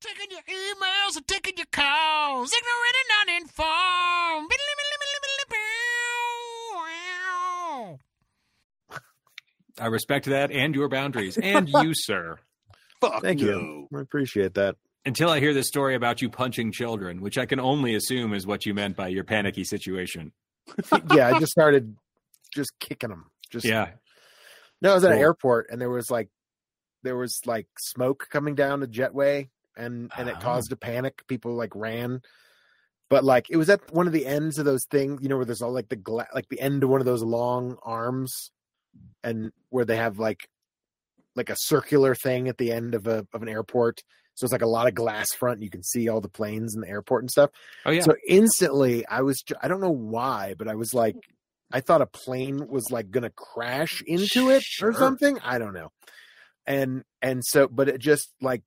Taking your emails and taking your calls. Ignorant and uninformed. I respect that and your boundaries and you, sir. Fuck Thank no. you. I appreciate that. Until I hear this story about you punching children, which I can only assume is what you meant by your panicky situation. yeah, I just started just kicking them. Just Yeah. No, I was at an airport and there was like there was like smoke coming down the jetway and and it Oh. caused a panic. People like ran. But like it was at one of the ends of those things, you know, where there's all like the gla- like the end of one of those long arms and where they have like like a circular thing at the end of a of an airport. So it's like a lot of glass front. You can see all the planes in the airport and stuff. Oh yeah. So instantly, I was, I don't know why, but I was like, I thought a plane was like going to crash into it Sure. or something. I don't know. And, and so, but it just like,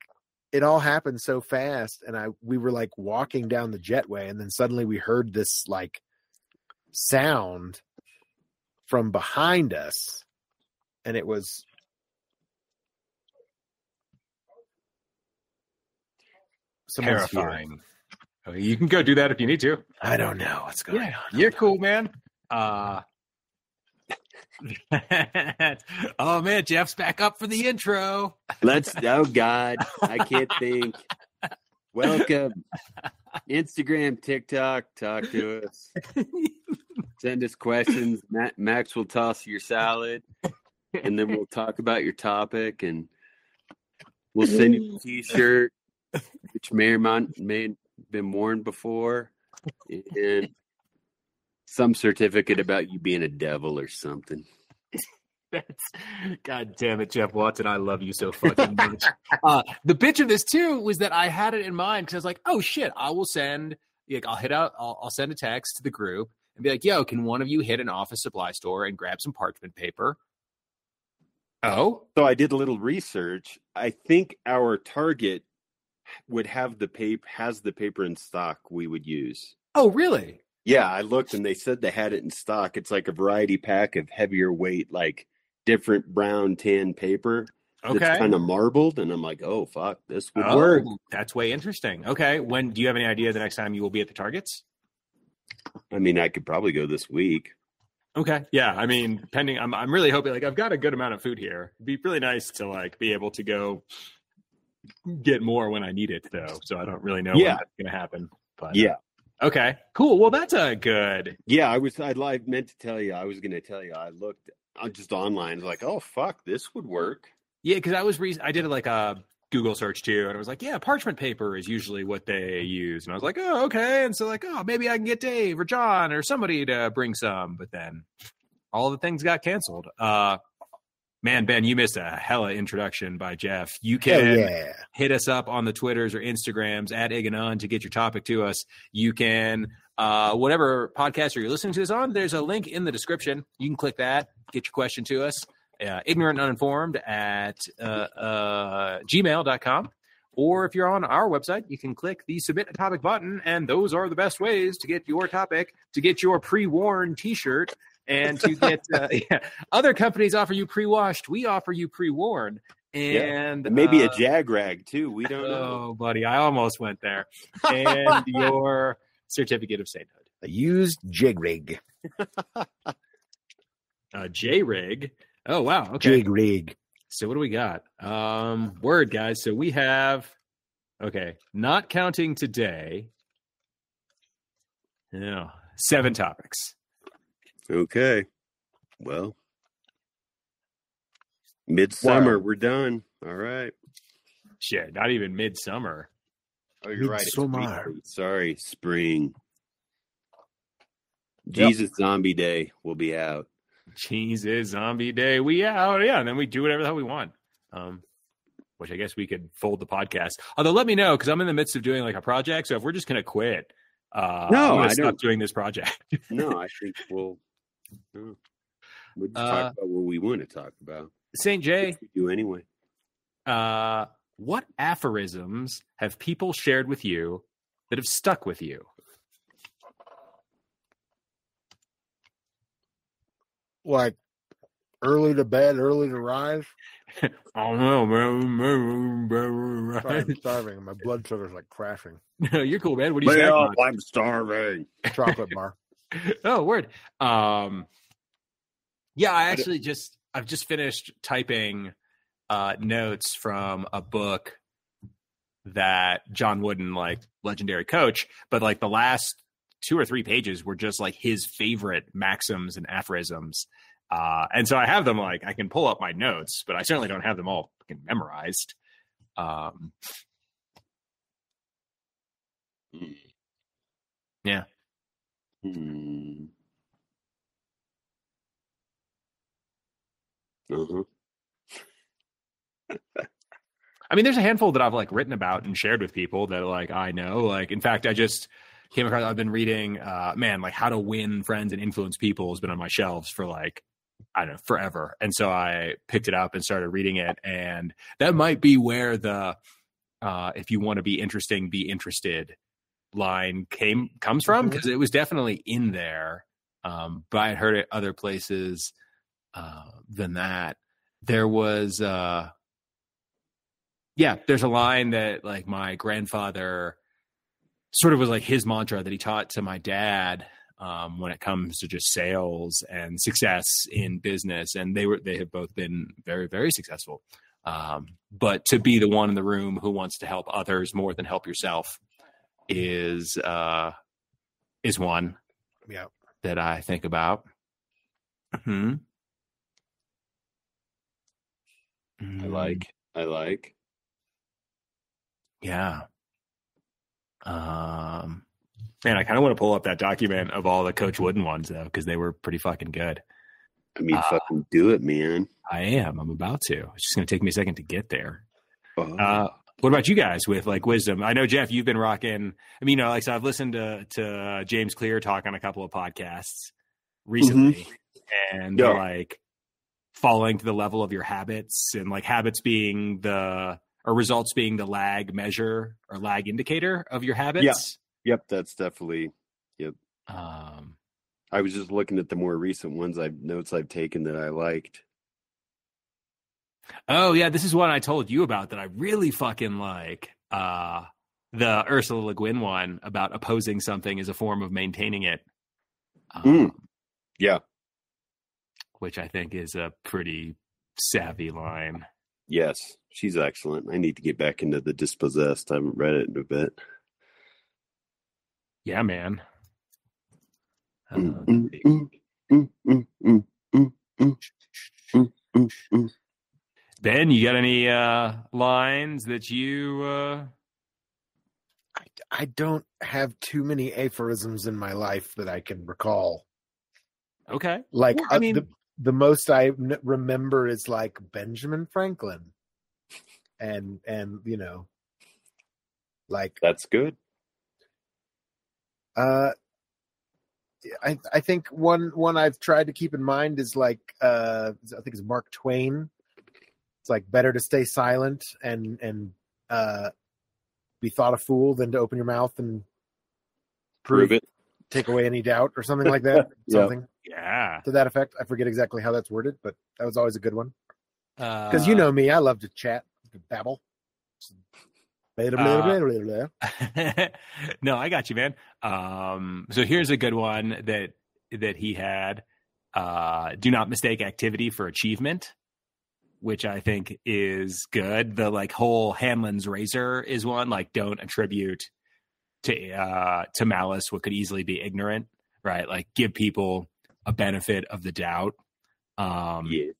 it all happened so fast. And I, we were like walking down the jetway and then suddenly we heard this like sound from behind us. And it was, someone's here. Terrifying. You can go do that if you need to. I don't know what's going Yeah, on. you're cool, man. Uh oh man, Jeff's back up for the intro. Let's. Oh God, I can't think. Welcome, Instagram, TikTok. Talk to us. Send us questions. Ma- Max will toss your salad, and then we'll talk about your topic, and we'll send you a T-shirt, which may or may have been worn before, and some certificate about you being a devil or something. That's God damn it, Jeff Watson. I love you so fucking much. uh, the bitch of this too was that I had it in mind because I was like, oh shit, I will send. Like, I'll hit out. I'll, I'll send a text to the group and be like, yo, can one of you hit an office supply store and grab some parchment paper? Oh, So I did a little research. I think our target would have the paper has the paper in stock we would use. oh, really? Yeah, I looked and they said they had it in stock. It's like a variety pack of heavier weight, like different brown tan paper. Okay. That's kind of marbled, and I'm like, oh fuck, this would Oh, work. That's way interesting. Okay. When do you have any idea the next time you will be at the Targets? I mean, I could probably go this week. Okay. Yeah. I mean, pending, I'm, I'm really hoping, like, I've got a good amount of food here. It'd be really nice to, like, be able to go get more when I need it, though. So I don't really know when Yeah. that's going to happen. But, Yeah, Okay. Cool. Well, that's a good. yeah. I was, I like meant to tell you. I was going to tell you. I looked uh, just online, like, oh fuck, this would work. Yeah. Cause I was, re- I did like a Google search too. And I was like, yeah, parchment paper is usually what they use. And I was like, oh, okay. And so, like, oh, maybe I can get Dave or John or somebody to bring some. But then all the things got canceled. Uh, Man, Ben, you missed a hella introduction by Jeff. You can yeah. hit us up on the Twitters or Instagrams at Iganon to get your topic to us. You can, uh, whatever podcast you're listening to this on, there's a link in the description. You can click that, get your question to us. Uh, ignorant and uninformed at uh, uh, gmail.com. Or if you're on our website, you can click the submit a topic button, and those are the best ways to get your topic, to get your pre worn t shirt, and to get uh, yeah. other companies offer you pre washed. We offer you pre worn. And And maybe uh, a jag rag too. We don't know. Oh, buddy, I almost went there. And your certificate of sainthood, A used jig rig. uh, J rig. Oh wow, okay. Jig rig. So what do we got? Um, word guys. So we have, okay, not counting today. Yeah, seven topics. Okay. Well, midsummer, Wow. we're done. All right. Shit, not even midsummer. Oh, you're right. It's Midsummer. spring. Sorry, spring. Yep. Jesus Zombie Day will be out. Jesus, zombie day. We out, yeah, and then we do whatever the hell we want. Um, which I guess we could fold the podcast. Although, let me know because I'm in the midst of doing like a project. So if we're just gonna quit, uh, No, I'm gonna I stop don't- doing this project. No, I think we'll no. we'll just Uh, talk about what we want to talk about. Saint J, Which do anyway. uh, what aphorisms have people shared with you that have stuck with you? Like early to bed, early to rise. oh no, man. Sorry, I'm starving. My blood sugar's like crashing. No, you're cool, man. What do you Lay on? I'm starving. Chocolate bar. oh word. Um yeah i actually just i've just finished typing uh notes from a book that john wooden like legendary coach but like the last two or three pages were just like his favorite maxims and aphorisms. Uh and so i have them like i can pull up my notes but i certainly don't have them all fucking memorized. Um Yeah. Hmm. Uh-huh. I mean, there's a handful that I've like written about and shared with people that like I know. Like, in fact, I just came across. I've been reading, uh, man, like how to win friends and influence people has been on my shelves for like I don't know forever, and so I picked it up and started reading it, and that might be where the uh, if you want to be interesting, be interested line came comes from because it was definitely in there. Um, but I had heard it other places uh, than that. There was. Uh, yeah, there's a line that like my grandfather sort of was like his mantra that he taught to my dad um, when it comes to just sales and success in business, and they were they have both been very very successful. Um, but to be the one in the room who wants to help others more than help yourself is uh, is one Yeah. that I think about. Hmm. I like. I like. Yeah. Um, man, I kind of want to pull up that document of all the Coach Wooden ones though, because they were pretty fucking good. I mean, Uh, fucking do it, man. I am. I'm about to. It's just going to take me a second to get there. Oh, Uh, what about you guys with like wisdom? I know Jeff, you've been rocking. I mean, you know, like so I've listened to to James Clear talk on a couple of podcasts recently, and Yeah. like falling to the level of your habits, and like habits being the or results being the lag measure or lag indicator of your habits. Yeah. yep, that's definitely. Um, I was just looking at the more recent ones I've notes I've taken that I liked. Oh yeah, this is one I told you about that I really fucking like. Uh the Ursula Le Guin one about opposing something is a form of maintaining it. Um, Mm. Yeah. Which I think is a pretty savvy line. Yes, she's excellent. I need to get back into the Dispossessed. I haven't read it in a bit. Yeah, man. Uh, Mm, mm, ben, you got any uh lines that you uh I, I don't have too many aphorisms in my life that I can recall. okay. Like, Well, I uh, mean- the, the most I n- remember is like Benjamin Franklin, and and you know, like That's good. uh, I I think one one I've tried to keep in mind is like uh, I think it's Mark Twain. It's like better to stay silent and and uh, be thought a fool than to open your mouth and Prove it. take away any doubt or something like that. Yeah. Something Yeah. to that effect. I forget exactly how that's worded, but that was always a good one. Uh, Because you know me, I love to chat, to babble. Blah, blah, Uh, no, I got you, man. Um, so here's a good one that that he had. Uh, do not mistake activity for achievement, which I think is good. The like whole Hanlon's razor is one. Like, don't attribute to uh, to malice what could easily be ignorant. Right? Like, give people a benefit of the doubt. Um, Yeah.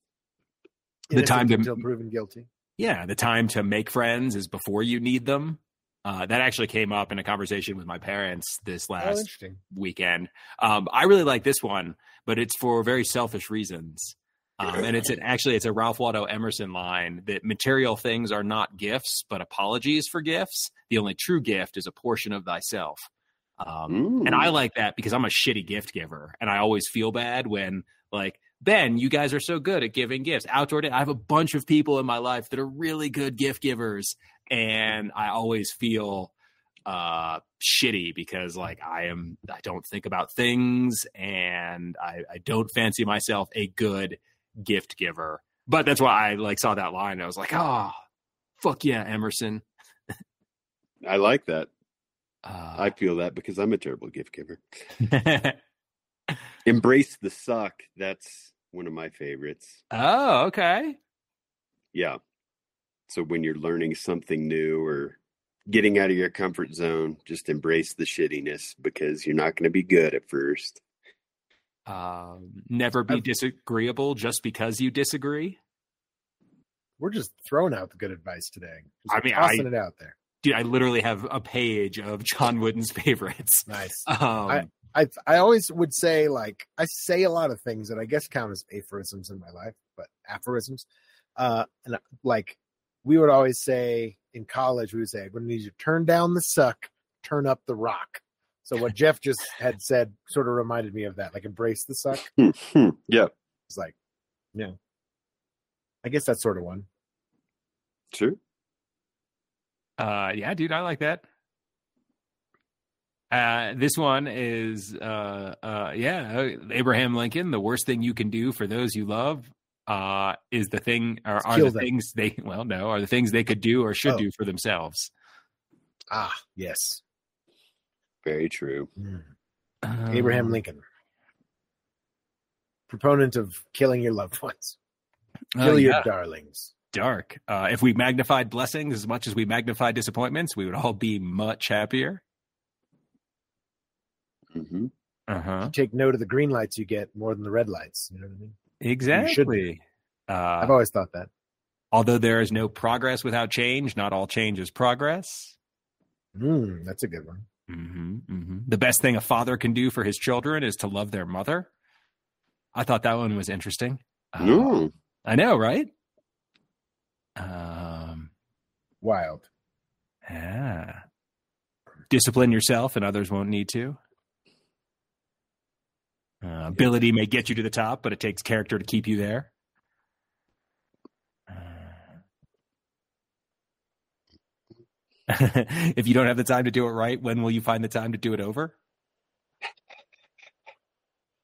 the time to- until proven guilty. yeah, the time to make friends is before you need them. Uh, that actually came up in a conversation with my parents this Oh, last interesting. weekend. Um, I really like this one, but it's for very selfish reasons. Um, and it's an, actually it's a Ralph Waldo Emerson line that material things are not gifts, but apologies for gifts. The only true gift is a portion of thyself. Um, and. I like that because I'm a shitty gift giver, and I always feel bad when like Ben, you guys are so good at giving gifts. Outdoor day, I have a bunch of people in my life that are really good gift givers, and I always feel uh shitty because like I am I don't think about things and I, I don't fancy myself a good gift giver. but that's why I like saw that line. I was like, oh, fuck yeah, Emerson. I like that. Uh, I feel that because I'm a terrible gift giver. Embrace the suck. That's one of my favorites. oh, okay. Yeah. So when you're learning something new or getting out of your comfort zone, just embrace the shittiness because you're not going to be good at first. Um, never be I've- disagreeable just because you disagree. We're just throwing out the good advice today. Just I mean, tossing I- it out there. Dude, I literally have a page of John Wooden's favorites. Nice. Um, I I always would say like I say a lot of things that I guess count as aphorisms in my life, but aphorisms. Uh, and uh, like we would always say in college, we would say, "When you need to turn down the suck, turn up the rock." So what Jeff just had said sort of reminded me of that, like embrace the suck. yeah. It's like, yeah, I guess that's sort of one. True. Uh, yeah, dude, I like that. Uh, this one is, uh, uh, yeah, Abraham Lincoln. The worst thing you can do for those you love, uh, is the thing, or are Kill the them. things they, well, no, are the things they could do or should Oh. do for themselves. Ah, yes, Very true. Mm. Abraham Um, Lincoln, proponent of killing your loved ones, oh, kill your yeah, darlings. dark. Uh, if we magnified blessings as much as we magnified disappointments, we would all be much happier. hmm Uh huh. Take note of the green lights you get more than the red lights. You know what I mean? Exactly. Uh, I've always thought that. although there is no progress without change, not all change is progress. Mm, that's a good one. Hmm hmm The best thing a father can do for his children is to love their mother. I thought that one was interesting. Uh, No. I know, right? Um, Wild. yeah. Discipline yourself, and others won't need to. Uh, ability may get you to the top, but it takes character to keep you there. if you don't have the time to do it right, when will you find the time to do it over?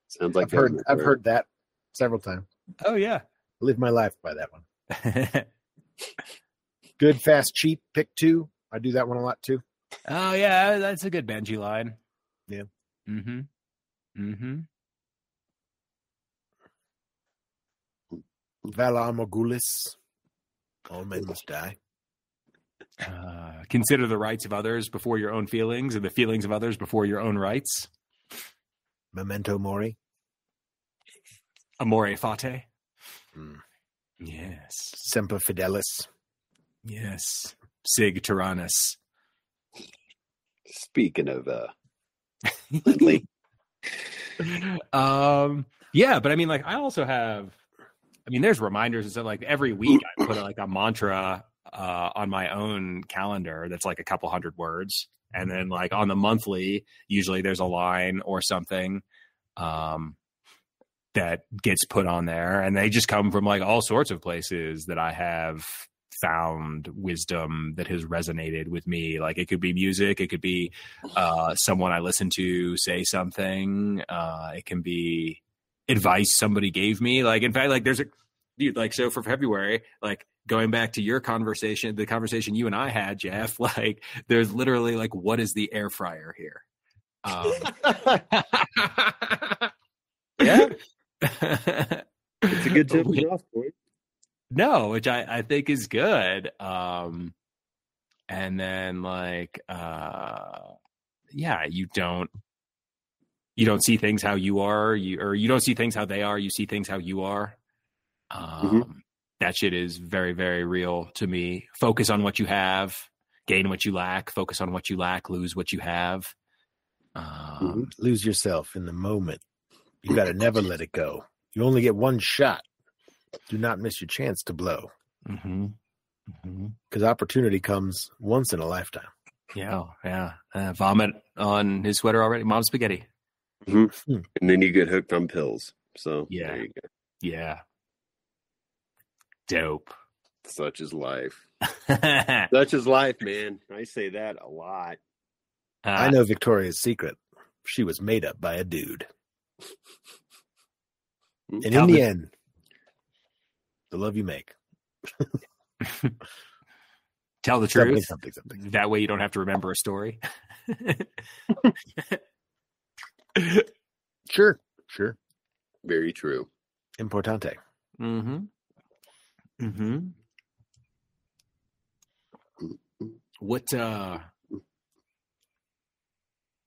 Sounds like I've heard. government I've heard that several times. Oh yeah. I live my life by that one. Good, fast, cheap. Pick two. I do that one a lot too. oh yeah, that's a good Benji line. Yeah. Mm-hmm. Mm-hmm. Valar Morgulis. All men must die. Uh, consider the rights of others before your own feelings, and the feelings of others before your own rights. Memento mori. Amor fati. Mm. Yes. Semper fidelis. Yes. Sig Tyrannus. Speaking of uh, Lindley, um yeah but i mean like i also have i mean there's reminders and stuff like every week i put like a mantra uh on my own calendar that's like a couple hundred words and then like on the monthly usually there's a line or something um that gets put on there and they just come from like all sorts of places that i have found wisdom that has resonated with me like it could be music it could be uh, someone I listen to say something. Uh, it can be advice somebody gave me. Like, in fact, like there's a dude, like, so for February, like going back to your conversation, the conversation you and I had, Jeff, like there's literally like, what is the air fryer here? Um, yeah, it's a good jumping off point. no, which I, I think is good. Um, and then like, uh, yeah, you don't, you don't see things how you are, you, or you don't see things how they are. You see things how you are. Um, that shit is very, very real to me. Focus on what you have, gain what you lack, focus on what you lack, lose what you have. Um, Lose yourself in the moment. You got to never let it go. You only get one shot. Do not miss your chance to blow mhm, mhm. because opportunity comes once in a lifetime. Yeah, yeah. Uh, vomit on his sweater already. Mom spaghetti. And then you get hooked on pills. So Yeah. there you go. Yeah. Dope. Such is life. uh, Such is life, man. I say that a lot. I know Victoria's Secret. She was made up by a dude. And in Calvin- the end, The love you make. Tell the Something, truth. something, something. That way you don't have to remember a story. Sure, sure. Very true. Importante. mm-hmm. Mm-hmm. What uh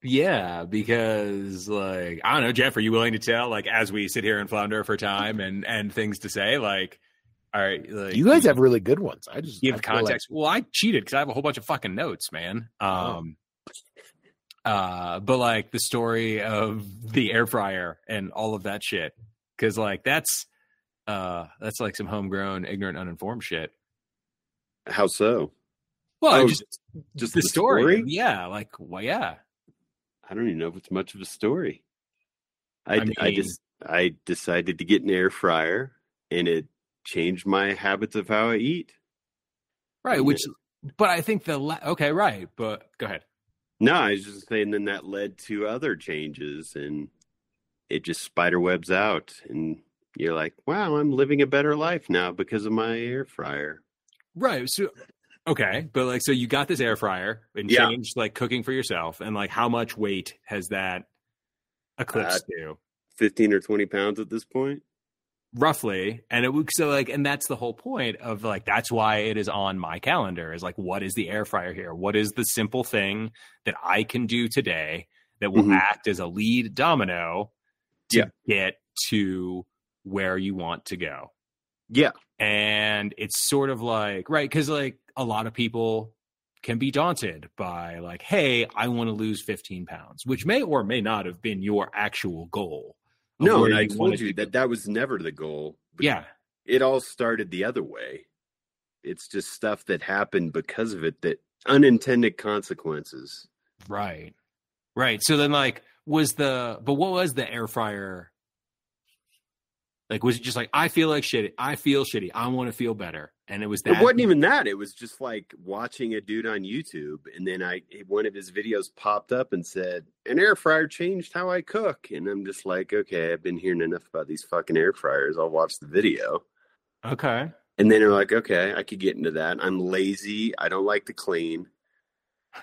yeah, because like I don't know, Jeff, are you willing to tell, like as we sit here and flounder for time and and things to say, like all right, like You guys have really good ones. I just I give like- context. well, I cheated because I have a whole bunch of fucking notes, man. Um, uh, but like the story of the air fryer and all of that shit, because like that's uh that's like some homegrown, ignorant, uninformed shit. How so? Well, Oh, just Just the, story. yeah, like well, yeah, I don't even know if it's much of a story. I, I I, just I decided to get an air fryer, and it changed my habits of how I eat. right. Yeah. Which, but I think the la- okay, right. But go ahead. No, I was just saying. Then that led to other changes, and it just spider webs out, and you're like, "Wow, I'm living a better life now because of my air fryer." Right. So okay, but like so you got this air fryer and Yeah. changed like cooking for yourself and like how much weight has that eclipsed to? Fifteen or twenty pounds at this point. Roughly. And it would so like and that's the whole point of like that's why it is on my calendar is like what is the air fryer here? What is the simple thing that I can do today that will Mhm. act as a lead domino to Yeah. get to where you want to go? Yeah, and it's sort of like right because like a lot of people can be daunted by like hey i want to lose 15 pounds which may or may not have been your actual goal no, and I told you to that that was never the goal. yeah it all started the other way. It's just stuff that happened because of it that unintended consequences. right right so then like was the but what was the air fryer like was it just like i feel like shitty i feel shitty i want to feel better and it was that It wasn't even that. It was just like watching a dude on YouTube, and then I one of his videos popped up and said, "An air fryer changed how I cook," and I'm just like, "Okay, I've been hearing enough about these fucking air fryers. I'll watch the video." okay And then they're like, "Okay, I could get into that. I'm lazy. I don't like to clean."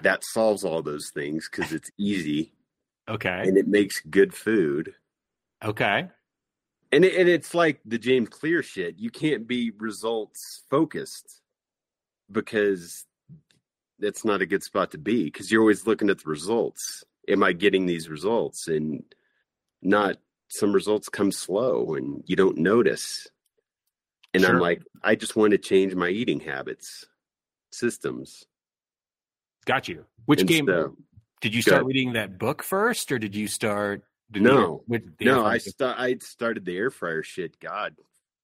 That solves all those things because it's easy okay and it makes good food. okay And it, and it's like the James Clear shit. You can't be results focused because that's not a good spot to be because you're always looking at the results. Am I getting these results? And not some results come slow and you don't notice. And I'm like, I just want to change my eating habits, systems. got you which And game so- Did you start reading that book first, or did you start? No. you, with the no, I sta- I started the air fryer shit. God,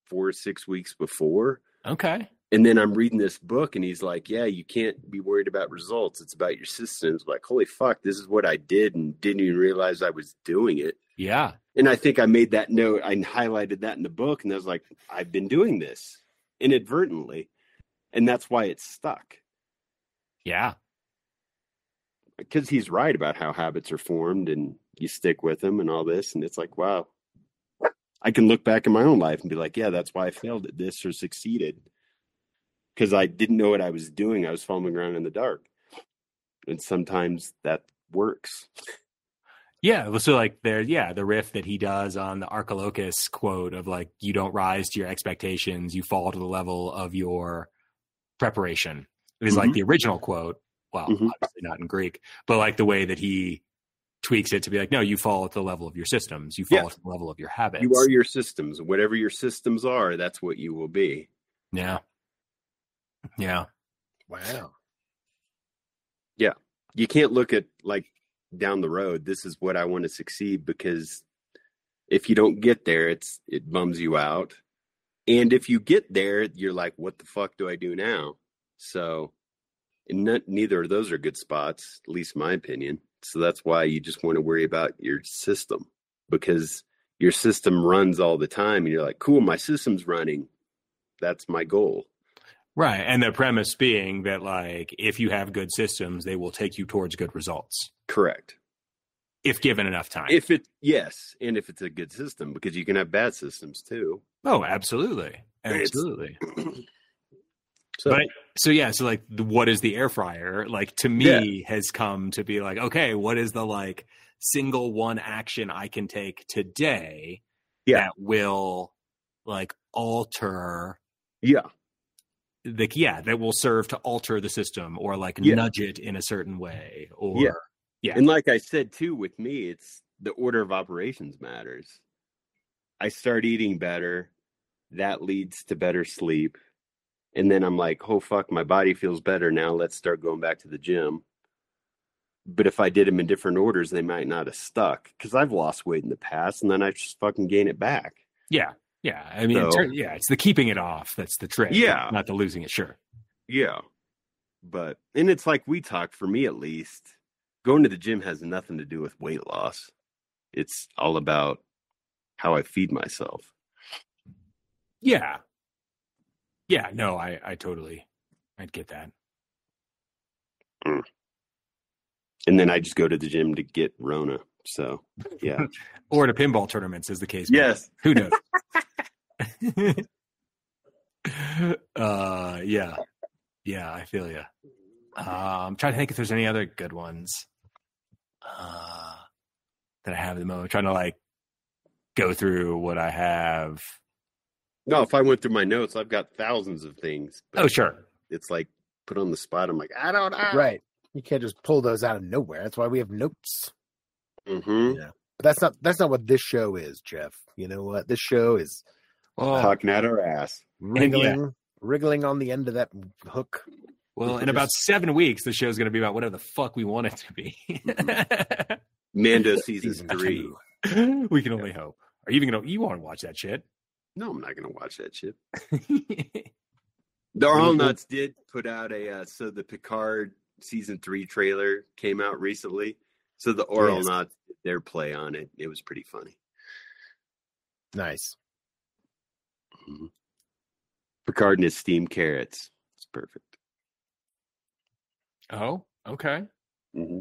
four or six weeks before. okay. And then I'm reading this book, and he's like, "Yeah, you can't be worried about results. It's about your systems." Like, holy fuck, this is what I did, and didn't even realize I was doing it. Yeah. And I think I made that note. I highlighted that in the book, and I was like, "I've been doing this inadvertently," and that's why it's stuck. Yeah. Because he's right about how habits are formed, and you stick with them, and all this, and it's like, wow. I can look back in my own life and be like, "Yeah, that's why I failed at this or succeeded." because I didn't know what I was doing. I was fumbling around in the dark. And sometimes that works. Yeah. well, So like there, yeah, the riff that he does on the Archilochus quote of like, you don't rise to your expectations, you fall to the level of your preparation is like Mhm. the original quote. Well, Mhm. obviously not in Greek, but like the way that he tweaks it to be like, no, you fall at the level of your systems. You fall Yeah. at the level of your habits. You are your systems. Whatever your systems are, that's what you will be. yeah. Yeah. Wow. Yeah. You can't look at like down the road, this is what I want to succeed because if you don't get there, it's it bums you out. And if you get there, you're like, what the fuck do I do now? So and not, neither of those are good spots, at least my opinion. So that's why you just want to worry about your system because your system runs all the time and you're like, cool, my system's running. That's my goal. Right. And the premise being that like if you have good systems, they will take you towards good results. Correct. if given enough time. If it yes, and if it's a good system, because you can have bad systems too. oh, absolutely, absolutely. So But so yeah, so like, the, what is the air fryer? Like to me, has come to be like, okay, what is the like single one action I can take today Yeah. that will like alter yeah, like yeah that will serve to alter the system or like Yeah. nudge it in a certain way or Yeah. Yeah. And like I said too, with me, it's the order of operations matters. I start eating better, that leads to better sleep. And then I'm like, oh fuck, my body feels better now. Let's start going back to the gym. But if I did them in different orders, they might not have stuck because I've lost weight in the past and then I just fucking gain it back. yeah yeah I mean So- ter- yeah it's the keeping it off that's the trick Yeah. not the losing it sure Yeah. But, and it's like we talk, for me at least, going to the gym has nothing to do with weight loss. It's all about how I feed myself. yeah yeah no I I totally I'd get that And then I just go to the gym to get Rona. So, yeah. or to pinball tournaments is the case yes. Who knows? uh, yeah, yeah, I feel you. Uh, I'm trying to think if there's any other good ones uh, that I have at the moment. I'm trying to like go through what I have. No, if I went through my notes, I've got thousands of things. Oh, sure. It's like put on the spot. I'm like, I don't know. Right. You can't just pull those out of nowhere. That's why we have notes. Mm-hmm. Yeah. But that's not that's not what this show is, Jeff. You know what? This show is Well, Talking at our ass. wriggling wriggling on the end of that hook. well, in about seven weeks, the show's going to be about whatever the fuck we want it to be. Mando season, Season three. we can only hope. Are you even gonna? You want to watch that shit? No, I'm not going to watch that shit. The Auralnauts did put out a uh, so the Picard season three trailer came out recently. So the Oral Yes. Nuts did their play on it. It was pretty funny. Nice. Picard and his steamed carrots. It's perfect. oh, okay. Mm-hmm.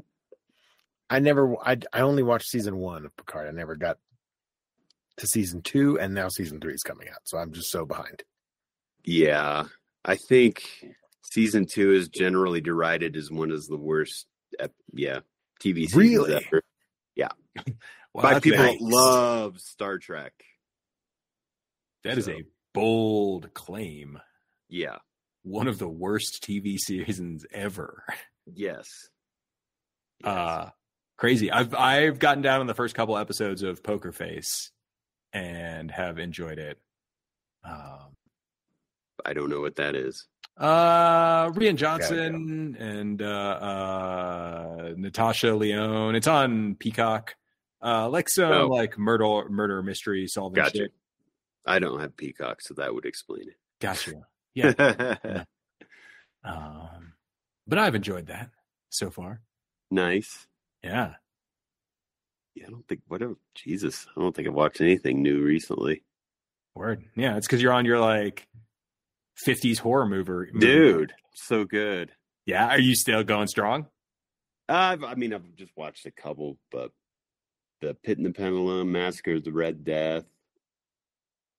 I never I I only watched season one of Picard. I never got to season two and now season three is coming out. So I'm just so behind. Yeah, I think season two is generally derided as one of the worst. Ep- yeah, TV seasons Really? ever. Well, By people a- that love Star Trek. that is so- a bold claim. Yeah. One of the worst TV seasons ever. Yes. Yes. Uh crazy. I've I've gotten down on the first couple episodes of Poker Face and have enjoyed it. Um I don't know what that is. uh Rian Johnson and uh uh Natasha Lyonne. It's on Peacock. Uh like some Oh. like murder murder mystery solving Gotcha. shit. I don't have Peacock, so that would explain it. Gotcha. Yeah. it. Um but I've enjoyed that so far. nice. Yeah. Yeah, I don't think what whatever. Jesus, I don't think I've watched anything new recently, Word. Yeah, it's because you're on your like 50s horror mover. movie. dude. So good. Yeah. Are you still going strong? I've, I mean, I've just watched a couple, but the Pit and the Pendulum, Massacre of the Red Death,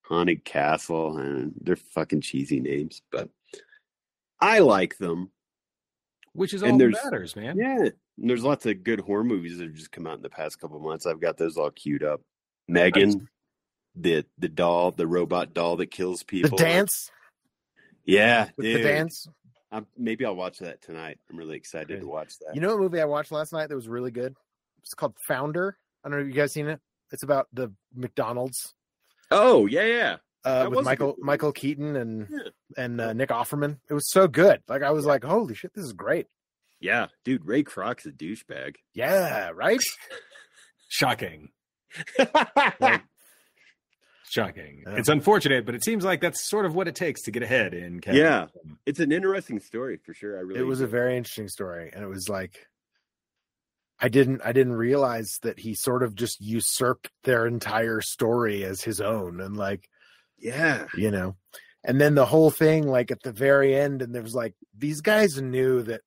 Haunted Castle, and they're fucking cheesy names, but I like them. Which is And all that there's- matters, man. Yeah, and there's lots of good horror movies that have just come out in the past couple months. I've got those all queued up. Megan, the the doll, the robot doll that kills people. The dance yeah, dude. the dance. I'm, maybe I'll watch that tonight. I'm really excited Crazy. to watch that. You know a movie I watched last night that was really good? It's called Founder. I don't know if you guys seen it. It's about the McDonald's oh yeah, yeah, uh, with Michael. Michael Keaton and Yeah. and uh, Nick Offerman. It was so good. Like I was like, holy shit, this is great. yeah, dude. Ray Kroc's a douchebag. Yeah, right. Shocking. Like, Shocking. Yeah. It's unfortunate, but it seems like that's sort of what it takes to get ahead in Kevin. Yeah. It's an interesting story for sure. I really. it was a enjoyed very interesting story, and it was like, I didn't I didn't realize that he sort of just usurped their entire story as his own, and like Yeah, you know and then the whole thing like at the very end and there was like these guys knew that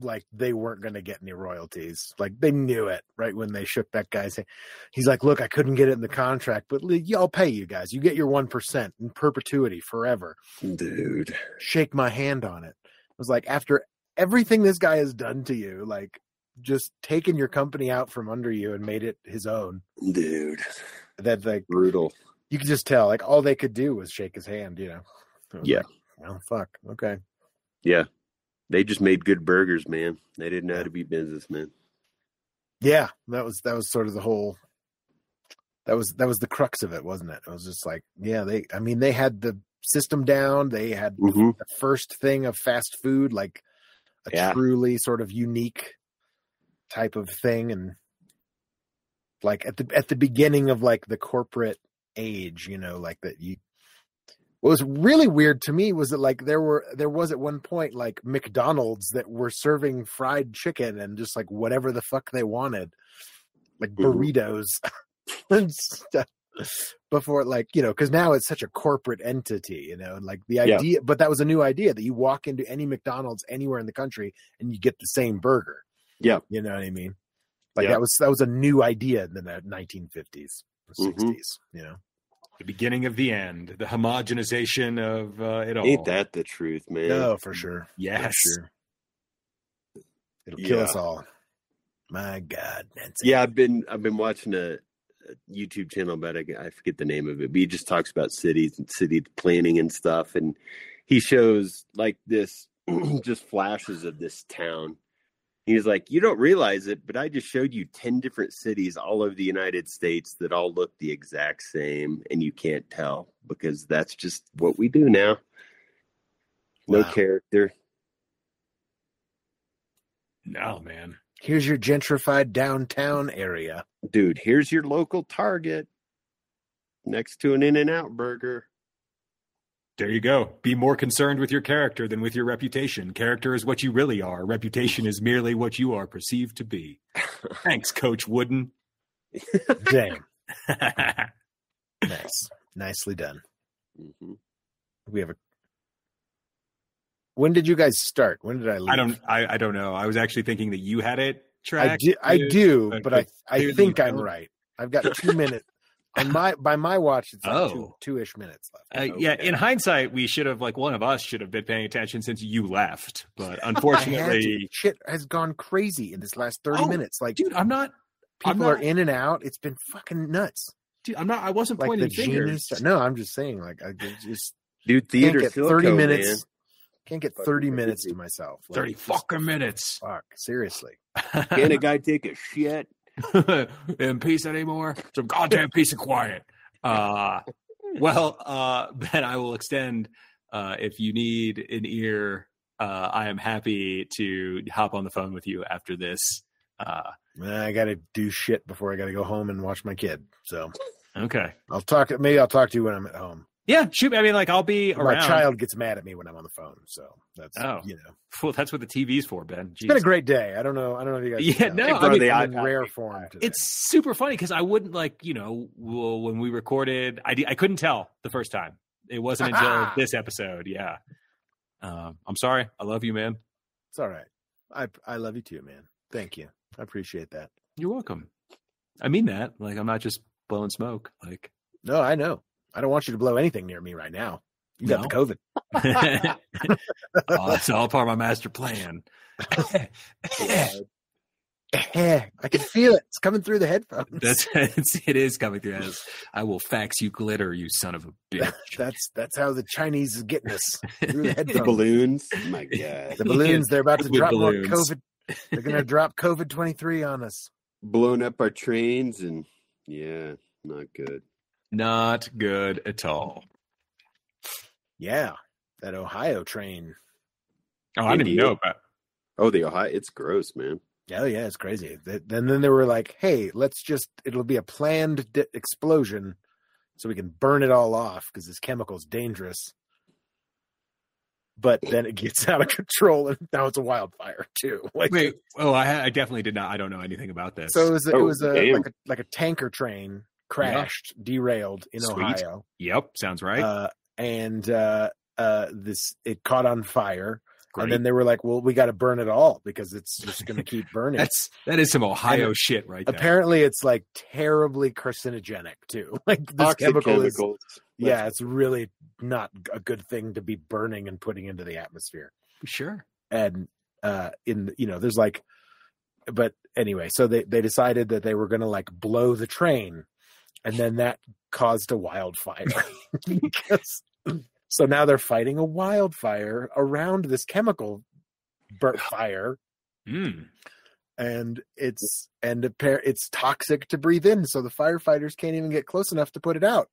like they weren't going to get any royalties. Like they knew it right when they shook that guy's hand. He's like, "Look, I couldn't get it in the contract, but I'll pay you guys. You get your one percent in perpetuity forever. Dude. Shake my hand on it." I was like, after everything this guy has done to you, like just taken your company out from under you and made it his own. Dude. That like Brutal. You could just tell, like all they could do was shake his hand. You know? Yeah. like, well, fuck. Okay. Yeah. They just made good burgers, man. They didn't know how to be businessmen. Yeah, that was that was sort of the whole. That was that was the crux of it, wasn't it? It was just like, yeah, they. I mean, they had the system down. They had Mm-hmm. the first thing of fast food, like a Yeah. truly sort of unique type of thing, and like at the at the beginning of like the corporate age, you know, like that you. What was really weird to me was that like there were there was at one point like McDonald's that were serving fried chicken and just like whatever the fuck they wanted, like Mhm. burritos and stuff before like you know because now it's such a corporate entity you know and like the Yeah. idea but that was a new idea that you walk into any mcdonald's anywhere in the country and you get the same burger Yeah. you know what i mean like Yeah. that was that was a new idea in the 1950s Mhm. 60s you know The beginning of the end, the homogenization of uh, it all. Ain't that the truth, man? oh for sure Yes. for sure it'll kill us all my god Nancy. Yeah, I've been I've been watching a, a YouTube channel but it. I forget the name of it, but he just talks about cities and city planning and stuff, and he shows like this just flashes of this town. He's like, you don't realize it, but I just showed you ten different cities all over the United States that all look the exact same, and you can't tell because that's just what we do now. No Wow. character. No, man. here's your gentrified downtown area dude, here's your local Target next to an In and Out burger. There you go. Be more concerned with your character than with your reputation. Character is what you really are. Reputation is merely what you are perceived to be. Thanks, Coach Wooden. damn nice nicely done Mhm. we have a when did you guys start when did i leave I don't. I, I don't know. I was actually thinking that you had it i do i do but but i i think i'm right i've got two minutes on my by my watch it's like two Oh. two-ish minutes left Uh, Yeah, Okay. in hindsight, we should have like one of us should have been paying attention since you left. But I had to. unfortunately, shit has gone crazy in this last 30 Oh, minutes like dude, I'm not. I'm people are in and out it's been fucking nuts Dude, I'm not. I wasn't like pointing gene fingers. and stuff. no i'm just saying like i just Dude, can't theater get Silico, 30 man. minutes can't get Fucking 30 crazy. minutes to myself Like, Thirty just- fucking minutes. fuck seriously Can a guy take a shit? in peace anymore. Some goddamn peace and quiet. Uh, well, uh, Ben, I will extend. Uh, if you need an ear, uh, I am happy to hop on the phone with you after this. Uh, i gotta do shit before i gotta go home and watch my kid so okay. i'll talk maybe i'll talk to you when i'm at home Yeah, shoot. I mean, like, I'll be my around. child gets mad at me when i'm on the phone so that's Oh. you know Well, that's what the TV's for, Ben. It's been a great day. I don't know. I don't know if you guys. Yeah, can no. I mean- the I'm in rare form today. It's super funny because I wouldn't like, you know, when we recorded, I, I couldn't tell the first time. It wasn't until this episode. Yeah. Um, I'm sorry. I love you, man. It's all right. I I love you too, man. Thank you. I appreciate that. You're welcome. I mean that. Like, I'm not just blowing smoke. Like, No, I know. I don't want you to blow anything near me right now. You got No? the COVID. oh, that's all part of my master plan. I can feel it. It's coming through the headphones. That's it's, it is coming through as I will fax you glitter, you son of a bitch. that's that's how the Chinese is getting us through the headphones. The headphones. balloons. My God. The balloons. They're about to With drop more. COVID. They're gonna drop COVID twenty three on us. Blowing up our trains and yeah, not good. Not good at all. Yeah, that Ohio train. Oh, I didn't even know about. Oh, the Ohio. It's gross, man. Oh yeah, it's crazy. Th- Then then they were like, "Hey, let's just it'll be a planned di- explosion, so we can burn it all off because this chemical's dangerous." But then it gets out of control, and now it's a wildfire too. Like, Wait, oh, I, I definitely did not. I don't know anything about this. so it was a, it Oh, was a like a like a tanker train crashed, derailed in Sweet. Ohio, yep, sounds right. uh, and uh, uh, this it caught on fire, And then they were like, "Well, we got to burn it all because it's just going to keep burning." That's that is some Ohio shit right there. Apparently, it's like terribly carcinogenic too. Like this Toxic chemical is, chemicals. yeah, it's really not a good thing to be burning and putting into the atmosphere. Sure. And uh, in you know, there's like, but anyway, so they they decided that they were going to like blow the train, and then that caused a wildfire because so now they're fighting a wildfire around this chemical burnt fire Mm. and it's and appar- it's toxic to breathe in so the firefighters can't even get close enough to put it out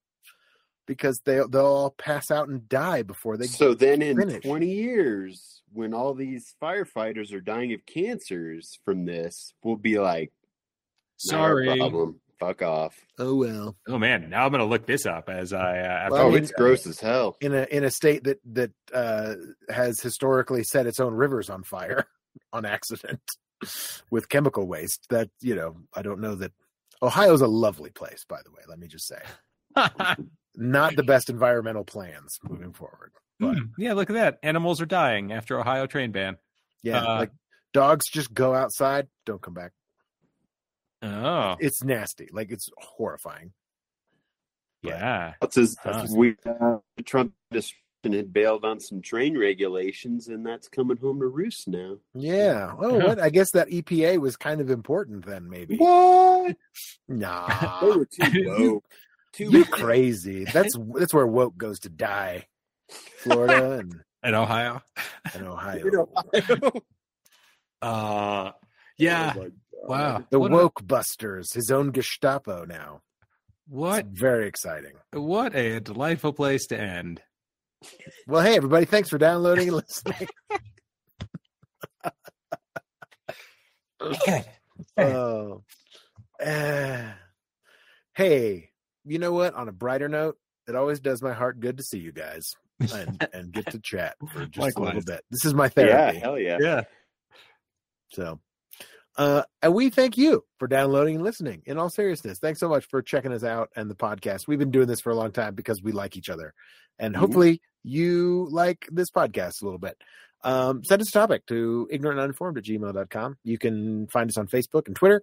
because they they'll all pass out and die before they so then in finish. 20 years, when all these firefighters are dying of cancers from this, we'll be like, Sorry. problem. Fuck off. oh well Oh man, now I'm gonna look this up as I. Uh, after Well, oh, mean, it's gross as hell. in a in a state that that uh has historically set its own rivers on fire on accident with chemical waste that you know i don't know that ohio's a lovely place by the way let me just say not the best environmental plans moving forward but Hmm, yeah, look at that. Animals are dying after Ohio train ban. yeah Uh, like dogs just go outside don't come back Oh, it's nasty like it's horrifying yeah. That's his, Huh. we uh, Trump administration had bailed on some train regulations, and that's coming home to roost now. yeah oh Yeah. what i guess that epa was kind of important then maybe What? nah They were too woke. Too you crazy that's that's where woke goes to die florida and, In Ohio. and ohio You know, Uh, yeah. Oh my God. Wow. the what, a, woke busters his own gestapo now what It's very exciting what a delightful place to end. well hey everybody thanks for downloading and listening oh uh, hey you know what on a brighter note it always does my heart good to see you guys and and get to chat for just a little bit this is my therapy. Yeah, therapy hell yeah. Yeah. So, uh, and we thank you for downloading and listening. In all seriousness, thanks so much for checking us out and the podcast. We've been doing this for a long time because we like each other, and Mhm. hopefully you like this podcast a little bit. Um, send us a topic to ignorantuninformed at gmail.com. You can find us on Facebook and Twitter,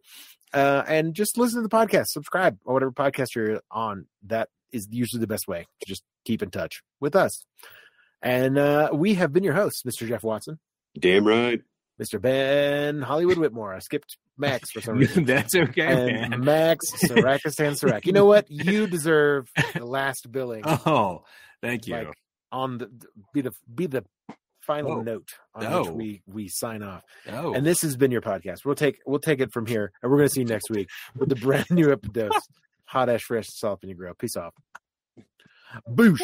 uh, and just listen to the podcast, subscribe or whatever podcast you're on. That is usually the best way to just keep in touch with us. And uh, we have been your hosts, Mr. Jeff Watson. Damn right. Mr. Ben Hollywood Whitmore. I skipped Max for some reason. That's okay, and man. Max Sarakistan Sarak. You know what? You deserve the last billing. Oh, thank you. Like on the be the be the final Oh. note on No. which oh. we we sign off. oh, And this has been your podcast. We'll take we'll take it from here, and we're gonna see you next week with the brand new episode. Hot ash fresh salt in your grill. Peace off. Boosh.